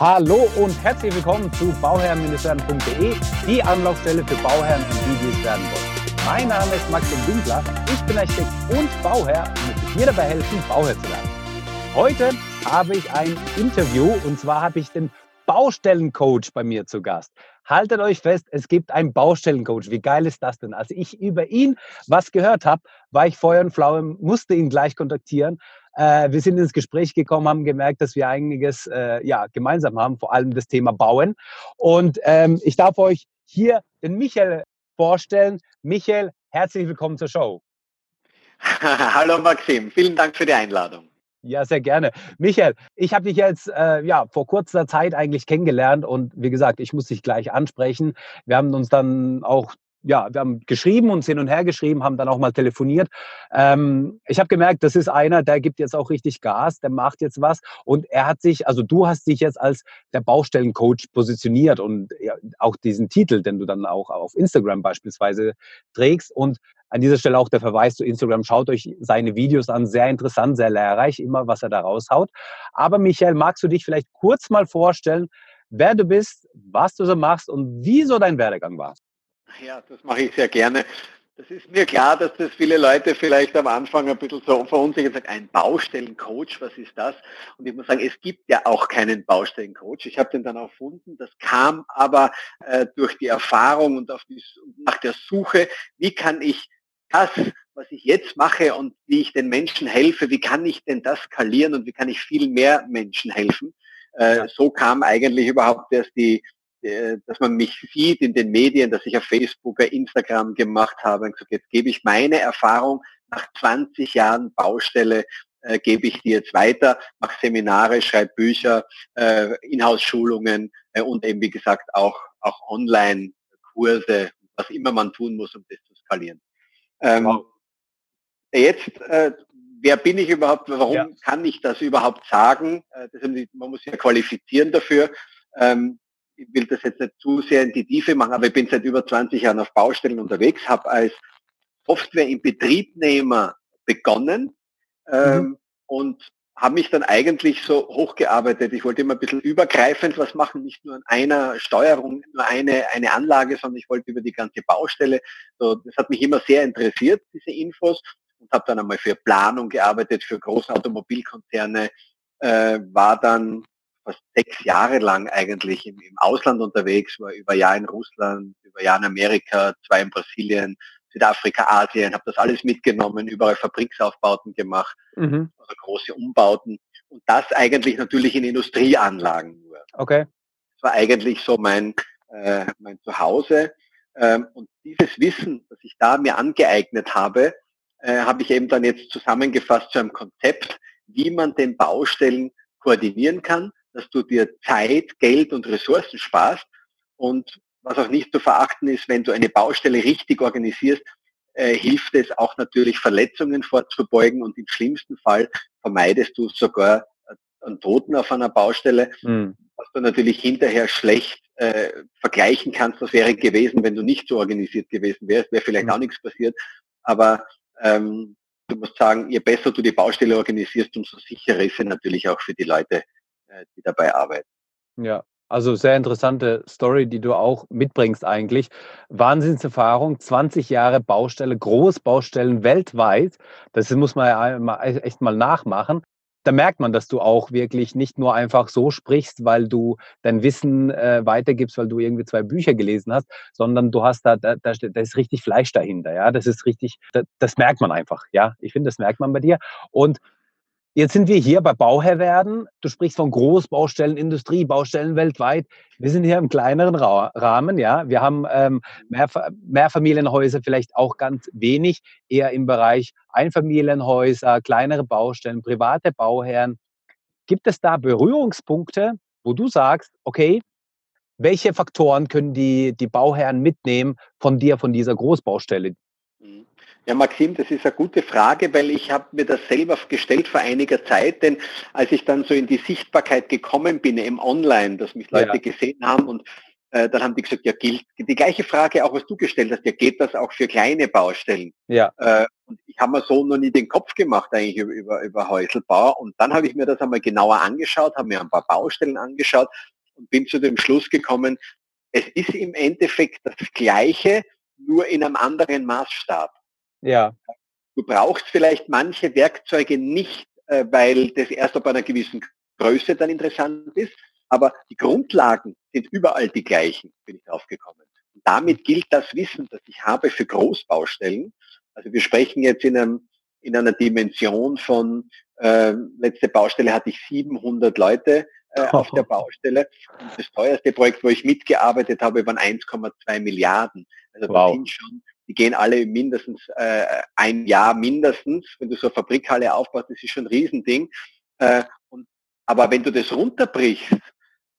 Hallo und herzlich willkommen zu bauherren-werden.de, die Anlaufstelle für Bauherren die, die es werden wollen. Mein Name ist Maxim Winkler, ich bin Architekt und Bauherr und möchte dir dabei helfen, Bauherr zu werden. Heute habe ich ein Interview und zwar habe ich den Baustellencoach bei mir zu Gast. Haltet euch fest, es gibt einen Baustellencoach. Wie geil ist das denn? Als ich über ihn was gehört habe, war ich Feuer und Flaue, musste ihn gleich kontaktieren. Äh, wir sind ins Gespräch gekommen, haben gemerkt, dass wir einiges äh, ja, gemeinsam haben, vor allem das Thema Bauen. Und ähm, ich darf euch hier den Michael vorstellen. Michael, herzlich willkommen zur Show. Hallo Maxim, vielen Dank für die Einladung. Ja, sehr gerne. Michael, ich habe dich jetzt äh, ja, vor kurzer Zeit eigentlich kennengelernt und wie gesagt, ich muss dich gleich ansprechen. Wir haben uns dann auch ja, wir haben geschrieben, uns hin und her geschrieben, haben dann auch mal telefoniert. Ähm, ich habe gemerkt, das ist einer, der gibt jetzt auch richtig Gas, der macht jetzt was. Und er hat sich, also du hast dich jetzt als der Baustellencoach positioniert und ja, auch diesen Titel, den du dann auch auf Instagram beispielsweise trägst. Und an dieser Stelle auch der Verweis zu Instagram. Schaut euch seine Videos an. Sehr interessant, sehr lehrreich, immer was er da raushaut. Aber Michael, magst du dich vielleicht kurz mal vorstellen, wer du bist, was du so machst und wie so dein Werdegang war? Ja, das mache ich sehr gerne. Das ist mir klar, dass das viele Leute vielleicht am Anfang ein bisschen so verunsichert sagen, ein Baustellencoach, was ist das? Und ich muss sagen, es gibt ja auch keinen Baustellencoach. Ich habe den dann erfunden. Das kam aber äh, durch die Erfahrung und auf die, nach der Suche, wie kann ich das, was ich jetzt mache und wie ich den Menschen helfe, wie kann ich denn das skalieren und wie kann ich viel mehr Menschen helfen? Äh, ja. So kam eigentlich überhaupt erst die, dass man mich sieht in den Medien, dass ich auf Facebook, auf Instagram gemacht habe und gesagt, jetzt gebe ich meine Erfahrung nach 20 Jahren Baustelle, äh, gebe ich die jetzt weiter, mache Seminare, schreibe Bücher, äh, Inhouse-Schulungen äh, und eben wie gesagt auch, auch Online-Kurse, was immer man tun muss, um das zu skalieren. Ähm, wow. Jetzt, äh, wer bin ich überhaupt, warum ja. kann ich das überhaupt sagen? Äh, das, man muss ja qualifizieren dafür. Ähm, ich will das jetzt nicht zu sehr in die Tiefe machen, aber ich bin seit über 20 Jahren auf Baustellen unterwegs, habe als Software im Betriebnehmer begonnen ähm, mhm. und habe mich dann eigentlich so hochgearbeitet. Ich wollte immer ein bisschen übergreifend was machen, nicht nur an einer Steuerung, nur eine, eine Anlage, sondern ich wollte über die ganze Baustelle. So, das hat mich immer sehr interessiert, diese Infos, und habe dann einmal für Planung gearbeitet, für große Automobilkonzerne, äh, war dann fast sechs Jahre lang eigentlich im, im Ausland unterwegs, war über Jahr in Russland, über Jahr in Amerika, zwei in Brasilien, Südafrika, Asien, habe das alles mitgenommen, überall Fabriksaufbauten gemacht, mhm. also große Umbauten und das eigentlich natürlich in Industrieanlagen nur. Okay. Das war eigentlich so mein, äh, mein Zuhause. Ähm, und dieses Wissen, das ich da mir angeeignet habe, äh, habe ich eben dann jetzt zusammengefasst zu einem Konzept, wie man den Baustellen koordinieren kann, dass du dir Zeit, Geld und Ressourcen sparst. Und was auch nicht zu verachten ist, wenn du eine Baustelle richtig organisierst, äh, hilft es auch natürlich Verletzungen vorzubeugen und im schlimmsten Fall vermeidest du sogar einen Toten auf einer Baustelle, mhm. was du natürlich hinterher schlecht äh, vergleichen kannst, was wäre gewesen, wenn du nicht so organisiert gewesen wärst, wäre vielleicht mhm. auch nichts passiert. Aber ähm, du musst sagen, je besser du die Baustelle organisierst, umso sicherer ist sie natürlich auch für die Leute, äh, die dabei arbeiten. Ja, also sehr interessante Story, die du auch mitbringst eigentlich. Wahnsinnserfahrung, 20 Jahre Baustelle, Großbaustellen weltweit. Das muss man ja echt mal nachmachen. Da merkt man, dass du auch wirklich nicht nur einfach so sprichst, weil du dein Wissen äh, weitergibst, weil du irgendwie zwei Bücher gelesen hast, sondern du hast da, da, da, da ist richtig Fleisch dahinter. Ja, das ist richtig, das, das merkt man einfach. Ja, ich finde, das merkt man bei dir. Und Jetzt sind wir hier bei Bauherr werden. Du sprichst von Großbaustellen, Industriebaustellen weltweit. Wir sind hier im kleineren Rahmen, ja. Wir haben ähm, mehr, Mehrfamilienhäuser vielleicht auch ganz wenig, eher im Bereich Einfamilienhäuser, kleinere Baustellen, private Bauherren. Gibt es da Berührungspunkte, wo du sagst, okay, welche Faktoren können die, die Bauherren mitnehmen von dir, von dieser Großbaustelle, ja, Maxim, das ist eine gute Frage, weil ich habe mir das selber gestellt vor einiger Zeit, denn als ich dann so in die Sichtbarkeit gekommen bin im Online, dass mich Leute ja. gesehen haben und äh, dann haben die gesagt, ja, gilt die gleiche Frage auch, was du gestellt hast, ja, geht das auch für kleine Baustellen? Ja. Äh, Und ich habe mir so noch nie den Kopf gemacht eigentlich über, über, über Häuselbau. Und dann habe ich mir das einmal genauer angeschaut, habe mir ein paar Baustellen angeschaut und bin zu dem Schluss gekommen, es ist im Endeffekt das Gleiche, nur in einem anderen Maßstab. Ja. Du brauchst vielleicht manche Werkzeuge nicht, äh, weil das erst ab einer gewissen Größe dann interessant ist, aber die Grundlagen sind überall die gleichen, bin ich drauf gekommen. Und damit gilt das Wissen, das ich habe für Großbaustellen. Also wir sprechen jetzt in, einem, in einer Dimension von, äh, letzte Baustelle hatte ich 700 Leute äh, auf der Baustelle. Und das teuerste Projekt, wo ich mitgearbeitet habe, waren 1,2 Milliarden. Also wow. sind schon, die gehen alle mindestens äh, ein Jahr mindestens. Wenn du so eine Fabrikhalle aufbaust, das ist schon ein Riesending. Äh, und, aber wenn du das runterbrichst,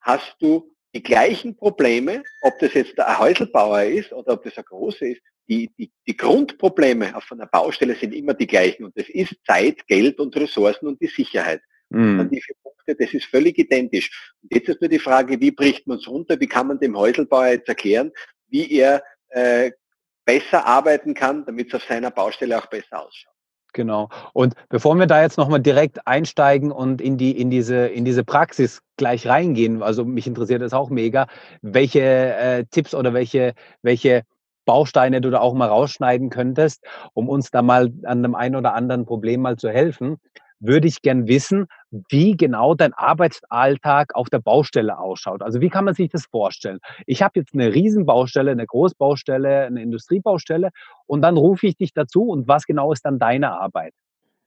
hast du die gleichen Probleme, ob das jetzt ein Häuselbauer ist oder ob das ein großer ist. Die, die, die Grundprobleme auf einer Baustelle sind immer die gleichen und das ist Zeit, Geld und Ressourcen und die Sicherheit. Mhm. Die vier Punkte, das ist völlig identisch. Und jetzt ist nur die Frage, wie bricht man es runter? Wie kann man dem Häuselbauer jetzt erklären, wie er äh, besser arbeiten kann, damit es auf seiner Baustelle auch besser ausschaut? Genau. Und bevor wir da jetzt nochmal direkt einsteigen und in, die, in, diese, in diese Praxis gleich reingehen, also mich interessiert das auch mega, welche äh, Tipps oder welche, welche Bausteine du da auch mal rausschneiden könntest, um uns da mal an dem einen oder anderen Problem mal zu helfen würde ich gern wissen, wie genau dein Arbeitsalltag auf der Baustelle ausschaut. Also wie kann man sich das vorstellen? Ich habe jetzt eine Riesenbaustelle, eine Großbaustelle, eine Industriebaustelle und dann rufe ich dich dazu und was genau ist dann deine Arbeit?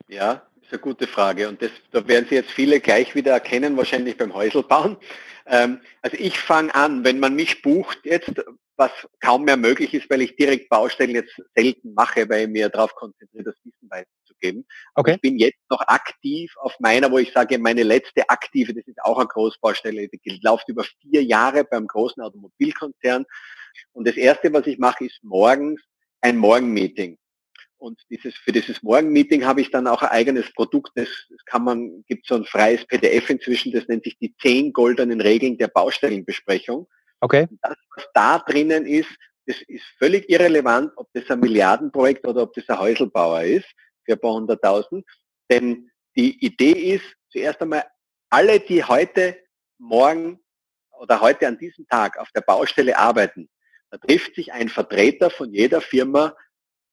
Ja, ist eine gute Frage und das, da werden Sie jetzt viele gleich wieder erkennen, wahrscheinlich beim Häuselbauen. Ähm, also ich fange an, wenn man mich bucht jetzt, was kaum mehr möglich ist, weil ich direkt Baustellen jetzt selten mache, weil ich mir darauf konzentriere, das Wissen weiterzugeben. Okay. ich bin jetzt noch aktiv auf meiner, wo ich sage, meine letzte aktive, das ist auch eine Großbaustelle, die läuft über vier Jahre beim großen Automobilkonzern. Und das erste, was ich mache, ist morgens ein Morgenmeeting. Und dieses, für dieses Morgenmeeting habe ich dann auch ein eigenes Produkt. Das, das kann man, gibt so ein freies PDF inzwischen, das nennt sich die zehn goldenen Regeln der Baustellenbesprechung. Okay. Und das, was da drinnen ist, das ist völlig irrelevant, ob das ein Milliardenprojekt oder ob das ein Häuselbauer ist für ein paar hunderttausend. Denn die Idee ist zuerst einmal, alle, die heute, morgen oder heute an diesem Tag auf der Baustelle arbeiten, da trifft sich ein Vertreter von jeder Firma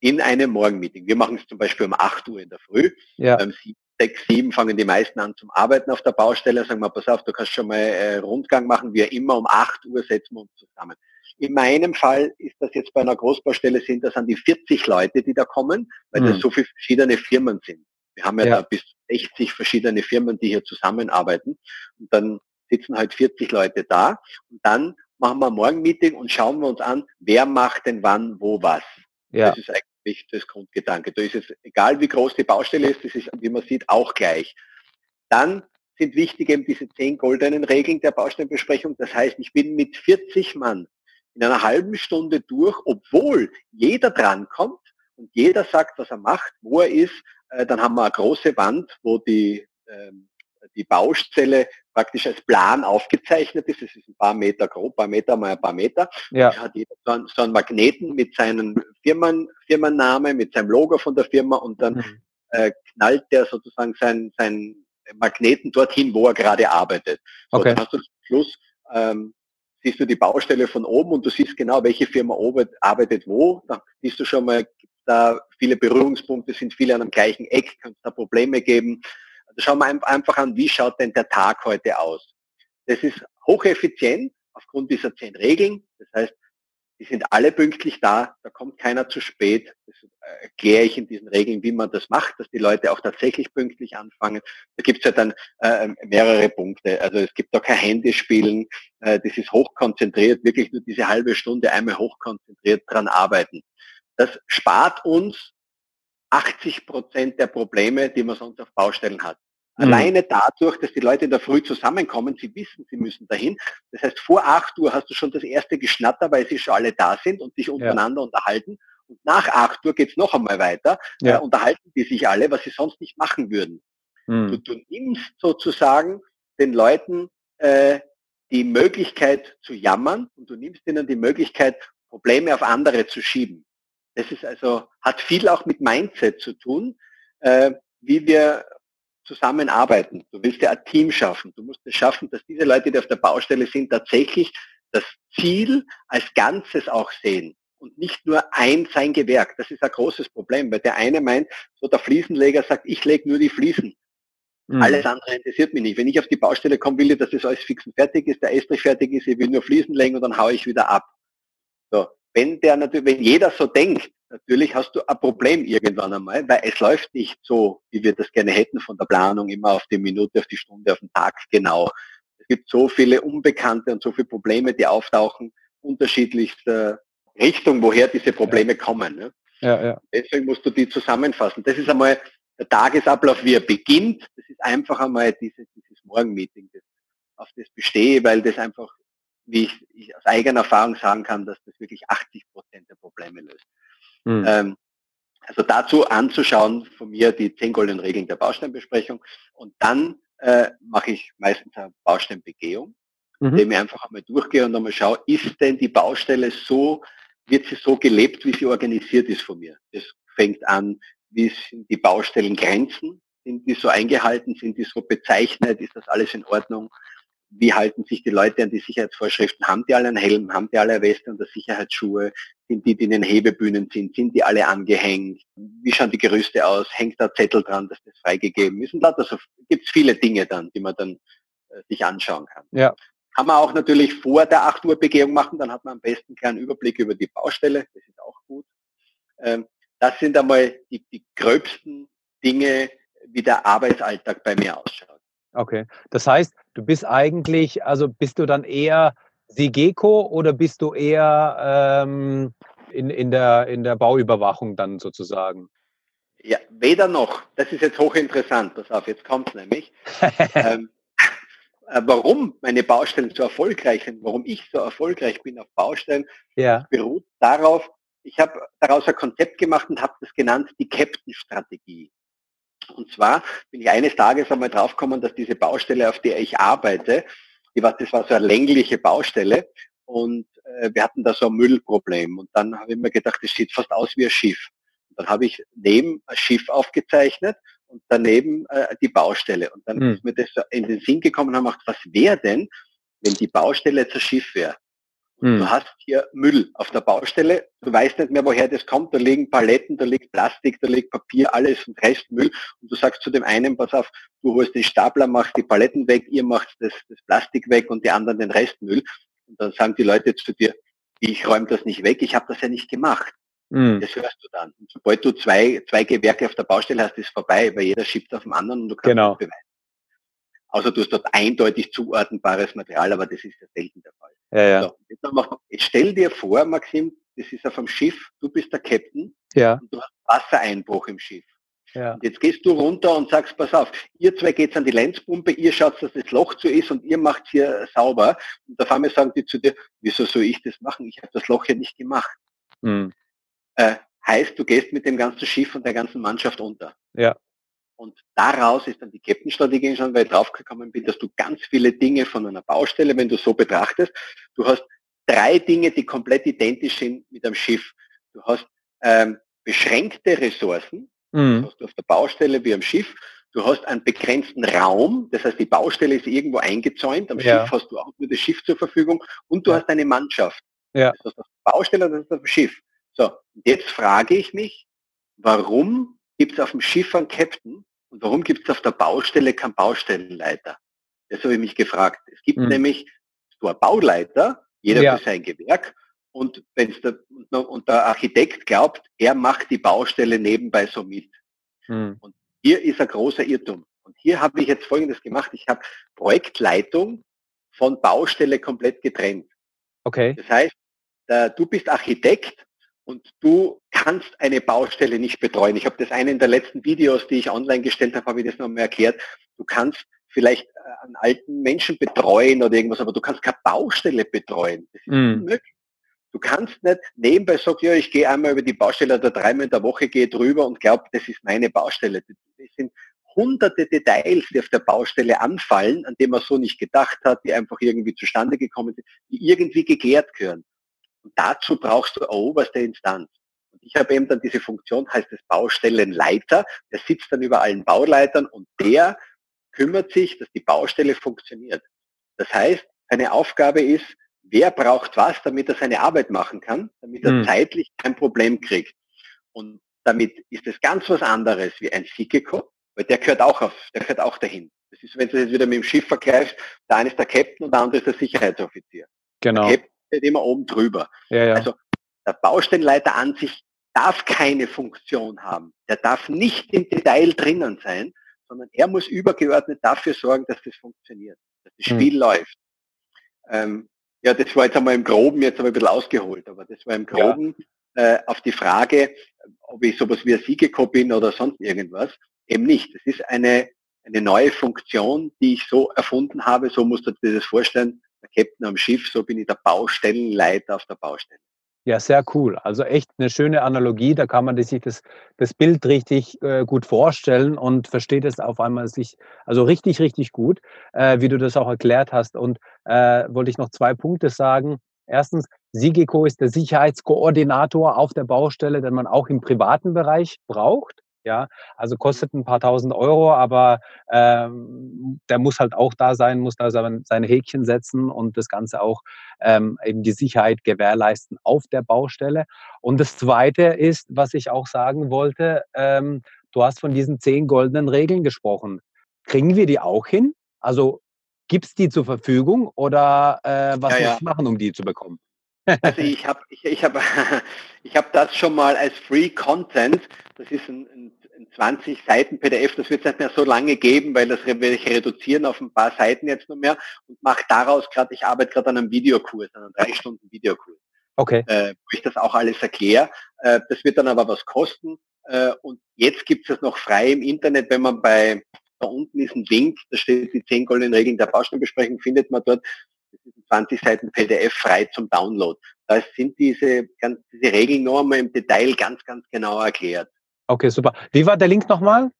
in einem Morgenmeeting. Wir machen es zum Beispiel um 8 Uhr in der Früh. Ja. Um 6, 7 fangen die meisten an zum Arbeiten auf der Baustelle. Sagen wir, pass auf, du kannst schon mal äh, Rundgang machen. Wir immer um 8 Uhr setzen wir uns zusammen. In meinem Fall ist das jetzt bei einer Großbaustelle sind das an die 40 Leute, die da kommen, weil mhm. das so viele verschiedene Firmen sind. Wir haben ja, ja. da bis 60 verschiedene Firmen, die hier zusammenarbeiten. Und dann sitzen halt 40 Leute da. Und dann machen wir ein Morgenmeeting und schauen wir uns an, wer macht denn wann, wo, was. Ja. Das ist eigentlich das Grundgedanke. Da ist es egal, wie groß die Baustelle ist, das ist, wie man sieht, auch gleich. Dann sind wichtig eben diese zehn goldenen Regeln der Baustellenbesprechung. Das heißt, ich bin mit 40 Mann in einer halben Stunde durch, obwohl jeder drankommt und jeder sagt, was er macht, wo er ist. Äh, dann haben wir eine große Wand, wo die ähm, die Baustelle praktisch als Plan aufgezeichnet ist. Das ist ein paar Meter grob, ein paar Meter mal ein paar Meter. Ja. Da hat jeder so einen, so einen Magneten mit seinem Firmen, Firmenname, mit seinem Logo von der Firma und dann mhm. äh, knallt der sozusagen sein, sein Magneten dorthin, wo er gerade arbeitet. So, okay. Dann hast du zum Schluss ähm, siehst du die Baustelle von oben und du siehst genau, welche Firma arbeitet wo. Da siehst du schon mal, da viele Berührungspunkte sind, viele an dem gleichen Eck, kann es da Probleme geben. Schauen wir einfach an, wie schaut denn der Tag heute aus. Das ist hocheffizient aufgrund dieser zehn Regeln. Das heißt, die sind alle pünktlich da, da kommt keiner zu spät. Das erkläre ich in diesen Regeln, wie man das macht, dass die Leute auch tatsächlich pünktlich anfangen. Da gibt es ja dann äh, mehrere Punkte. Also es gibt da kein Handyspielen, äh, das ist hochkonzentriert, wirklich nur diese halbe Stunde einmal hochkonzentriert dran arbeiten. Das spart uns 80 Prozent der Probleme, die man sonst auf Baustellen hat. Mhm. Alleine dadurch, dass die Leute in der Früh zusammenkommen, sie wissen, sie müssen dahin. Das heißt, vor 8 Uhr hast du schon das erste Geschnatter, weil sie schon alle da sind und sich untereinander ja. unterhalten. Und nach 8 Uhr geht's noch einmal weiter, ja. äh, unterhalten die sich alle, was sie sonst nicht machen würden. Mhm. Du, du, nimmst sozusagen den Leuten äh, die Möglichkeit zu jammern und du nimmst ihnen die Möglichkeit, Probleme auf andere zu schieben. Das ist also, hat viel auch mit Mindset zu tun, äh, wie wir zusammenarbeiten. Du willst ja ein Team schaffen. Du musst es schaffen, dass diese Leute, die auf der Baustelle sind, tatsächlich das Ziel als Ganzes auch sehen und nicht nur ein sein Gewerk. Das ist ein großes Problem, weil der eine meint, so der Fliesenleger sagt, ich lege nur die Fliesen. Mhm. Alles andere interessiert mich nicht. Wenn ich auf die Baustelle komme, will ich, dass das alles fix und fertig ist, der Estrich fertig ist, ich will nur Fliesen legen und dann haue ich wieder ab. So, wenn der natürlich, wenn jeder so denkt, natürlich hast du ein Problem irgendwann einmal, weil es läuft nicht so, wie wir das gerne hätten von der Planung, immer auf die Minute, auf die Stunde, auf den Tag genau. Es gibt so viele Unbekannte und so viele Probleme, die auftauchen, unterschiedlichster Richtung, woher diese Probleme ja. kommen. Ne? Ja, ja. Deswegen musst du die zusammenfassen. Das ist einmal der Tagesablauf, wie er beginnt. Das ist einfach einmal diese, dieses Morgenmeeting, das, auf das bestehe, weil das einfach, wie ich, ich, aus eigener Erfahrung sagen kann, dass das wirklich 80 Prozent der Probleme löst. Mhm. Ähm, also dazu anzuschauen von mir die zehn goldenen Regeln der Bausteinbesprechung und dann äh, mache ich meistens eine Bausteinbegehung, mhm. indem ich einfach einmal durchgehe und einmal schaue, ist denn die Baustelle so, wird sie so gelebt, wie sie organisiert ist von mir. Das fängt an, wie sind die Baustellengrenzen, sind die so eingehalten, sind die so bezeichnet, ist das alles in Ordnung? Wie halten sich die Leute an die Sicherheitsvorschriften? Haben die alle einen Helm? Haben die alle eine Weste und Sicherheitsschuhe? Sind die, die in den Hebebühnen sind, sind die alle angehängt? Wie schauen die Gerüste aus? Hängt da Zettel dran, dass das freigegeben ist? Und da also gibt es viele Dinge dann, die man dann äh, sich anschauen kann. Ja. Kann man auch natürlich vor der 8 Uhr Begehung machen, dann hat man am besten keinen Überblick über die Baustelle, das ist auch gut. Ähm, das sind einmal die, die gröbsten Dinge, wie der Arbeitsalltag bei mir ausschaut. Okay, das heißt, du bist eigentlich, also bist du dann eher Sigeko oder bist du eher ähm, in, in, der, in der Bauüberwachung dann sozusagen? Ja, weder noch. Das ist jetzt hochinteressant. Pass auf, jetzt kommt es nämlich. ähm, äh, warum meine Baustellen so erfolgreich sind, warum ich so erfolgreich bin auf Baustellen, ja. beruht darauf, ich habe daraus ein Konzept gemacht und habe das genannt die Captain-Strategie. Und zwar bin ich eines Tages einmal draufgekommen, dass diese Baustelle, auf der ich arbeite, die war, das war so eine längliche Baustelle und äh, wir hatten da so ein Müllproblem. Und dann habe ich mir gedacht, das sieht fast aus wie ein Schiff. Und dann habe ich neben ein Schiff aufgezeichnet und daneben äh, die Baustelle. Und dann mhm. ist mir das in den Sinn gekommen und habe gedacht, was wäre denn, wenn die Baustelle jetzt ein Schiff wäre? Mhm. Du hast hier Müll auf der Baustelle, du weißt nicht mehr, woher das kommt, da liegen Paletten, da liegt Plastik, da liegt Papier, alles und Restmüll und du sagst zu dem einen, pass auf, du holst den Stapler, machst die Paletten weg, ihr macht das, das Plastik weg und die anderen den Restmüll. Und dann sagen die Leute zu dir, ich räume das nicht weg, ich habe das ja nicht gemacht. Mhm. Das hörst du dann. Und sobald du zwei, zwei Gewerke auf der Baustelle hast, ist vorbei, weil jeder schiebt auf den anderen und du kannst genau. beweisen. Außer du hast dort eindeutig zuordnenbares Material, aber das ist ja selten der Fall. Ja, ja. So, jetzt, stell dir vor, Maxim, das ist auf dem Schiff, du bist der Captain ja. und du hast Wassereinbruch im Schiff. Ja. Und jetzt gehst du runter und sagst, pass auf, ihr zwei geht's an die Lenzpumpe, ihr schaut, dass das Loch zu ist und ihr macht hier sauber. Und auf einmal sagen die zu dir, wieso soll ich das machen? Ich habe das Loch ja nicht gemacht. Mhm. Äh, heißt, du gehst mit dem ganzen Schiff und der ganzen Mannschaft unter. Ja. Und daraus ist dann die Captain-Strategie entstanden, weil ich draufgekommen bin, dass du ganz viele Dinge von einer Baustelle, wenn du so betrachtest, du hast drei Dinge, die komplett identisch sind mit einem Schiff. Du hast ähm, beschränkte Ressourcen, mhm. hast du auf der Baustelle wie am Schiff. Du hast einen begrenzten Raum, das heißt, die Baustelle ist irgendwo eingezäunt. Am ja. Schiff hast du auch nur das Schiff zur Verfügung und du ja. hast eine Mannschaft. Ja. Das heißt, auf der Baustelle, das ist auf dem Schiff. So, jetzt frage ich mich, warum gibt es auf dem Schiff einen Captain und warum gibt es auf der Baustelle keinen Baustellenleiter? Das habe ich mich gefragt. Es gibt mhm. nämlich so einen Bauleiter, jeder ja. für sein Gewerk, und, wenn's der, und der Architekt glaubt, er macht die Baustelle nebenbei so mit. Mhm. Und hier ist ein großer Irrtum. Und hier habe ich jetzt Folgendes gemacht. Ich habe Projektleitung von Baustelle komplett getrennt. Okay. Das heißt, der, du bist Architekt und du kannst eine Baustelle nicht betreuen. Ich habe das eine in der letzten Videos, die ich online gestellt habe, habe ich das nochmal erklärt. Du kannst vielleicht äh, einen alten Menschen betreuen oder irgendwas, aber du kannst keine Baustelle betreuen. Das ist mm. unmöglich. Du kannst nicht nebenbei sagen, ja, ich gehe einmal über die Baustelle oder dreimal in der Woche gehe drüber und glaube, das ist meine Baustelle. Das sind hunderte Details, die auf der Baustelle anfallen, an denen man so nicht gedacht hat, die einfach irgendwie zustande gekommen sind, die irgendwie geklärt gehören. Und dazu brauchst du eine oberste Instanz. Und ich habe eben dann diese Funktion, heißt es Baustellenleiter, der sitzt dann über allen Bauleitern und der kümmert sich, dass die Baustelle funktioniert. Das heißt, seine Aufgabe ist, wer braucht was, damit er seine Arbeit machen kann, damit er hm. zeitlich kein Problem kriegt. Und damit ist es ganz was anderes wie ein Sikeko, weil der gehört auch auf, der gehört auch dahin. Das ist, wenn du jetzt wieder mit dem Schiff vergleichst, der eine ist der Captain und der andere ist der Sicherheitsoffizier. Genau. Der Captain steht immer oben drüber. Ja, ja. Also der Baustellenleiter an sich darf keine Funktion haben. Der darf nicht im Detail drinnen sein, sondern er muss übergeordnet dafür sorgen, dass das funktioniert, dass das hm. Spiel hm. läuft. Ähm, ja, das war jetzt einmal im Groben, jetzt habe ich ein bisschen ausgeholt, aber das war im Groben ja. äh, auf die Frage, ob ich sowas wie ein Siegeko bin oder sonst irgendwas, eben nicht. Das ist eine, eine neue Funktion, die ich so erfunden habe, so musst du dir das vorstellen, der Captain am Schiff, so bin ich der Baustellenleiter auf der Baustelle. Ja, sehr cool. Also echt eine schöne Analogie. Da kann man sich das, das Bild richtig äh, gut vorstellen und versteht es auf einmal sich, also richtig, richtig gut, äh, wie du das auch erklärt hast. Und äh, wollte ich noch zwei Punkte sagen. Erstens, Sigeko ist der Sicherheitskoordinator auf der Baustelle, den man auch im privaten Bereich braucht. Ja, also kostet ein paar tausend Euro, aber ähm, der muss halt auch da sein, muss da sein, seine Häkchen setzen und das Ganze auch ähm, eben die Sicherheit gewährleisten auf der Baustelle. Und das Zweite ist, was ich auch sagen wollte, ähm, du hast von diesen zehn goldenen Regeln gesprochen. Kriegen wir die auch hin? Also gibt es die zur Verfügung oder äh, was ja, muss ich machen, um die zu bekommen? Also ich habe ich, ich hab, ich hab das schon mal als Free Content, das ist ein, ein, ein 20 Seiten PDF, das wird es nicht mehr so lange geben, weil das werde ich reduzieren auf ein paar Seiten jetzt nur mehr und mache daraus gerade, ich arbeite gerade an einem Videokurs, an einem drei Stunden Videokurs. Okay. Äh, wo ich das auch alles erkläre. Äh, das wird dann aber was kosten. Äh, und jetzt gibt es noch frei im Internet, wenn man bei da unten ist ein Link, da steht die 10 goldenen Regeln der Baustellenbesprechung, findet man dort. 20 Seiten PDF frei zum Download. Da sind diese, ganz, diese Regeln noch einmal im Detail ganz, ganz genau erklärt. Okay, super. Wie war der Link nochmal?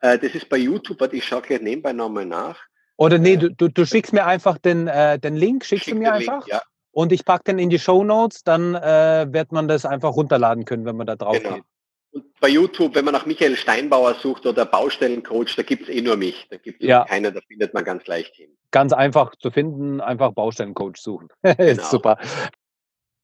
Äh, das ist bei YouTube, ich schaue gleich nebenbei nochmal nach. Oder nee, äh, du, du, schickst mir einfach den, äh, den Link, schickst Schick du mir einfach? Link, ja. Und ich packe den in die Show Notes, dann äh, wird man das einfach runterladen können, wenn man da drauf genau. geht. Und bei YouTube, wenn man nach Michael Steinbauer sucht oder Baustellencoach, da gibt es eh nur mich. Da gibt es ja. keiner, da findet man ganz leicht hin. Ganz einfach zu finden, einfach Baustellencoach suchen. genau. Super.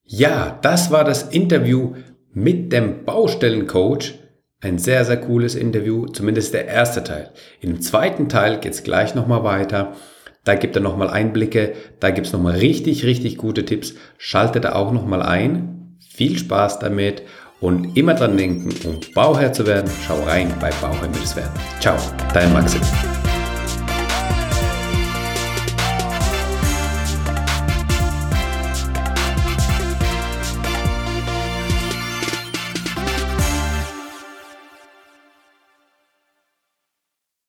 Ja, das war das Interview mit dem Baustellencoach. Ein sehr, sehr cooles Interview, zumindest der erste Teil. Im zweiten Teil geht es gleich nochmal weiter. Da gibt er nochmal Einblicke, da gibt es nochmal richtig, richtig gute Tipps. Schaltet da auch nochmal ein. Viel Spaß damit und immer dran denken, um Bauherr zu werden, schau rein bei Bauherr werden. Ciao, dein Maxim.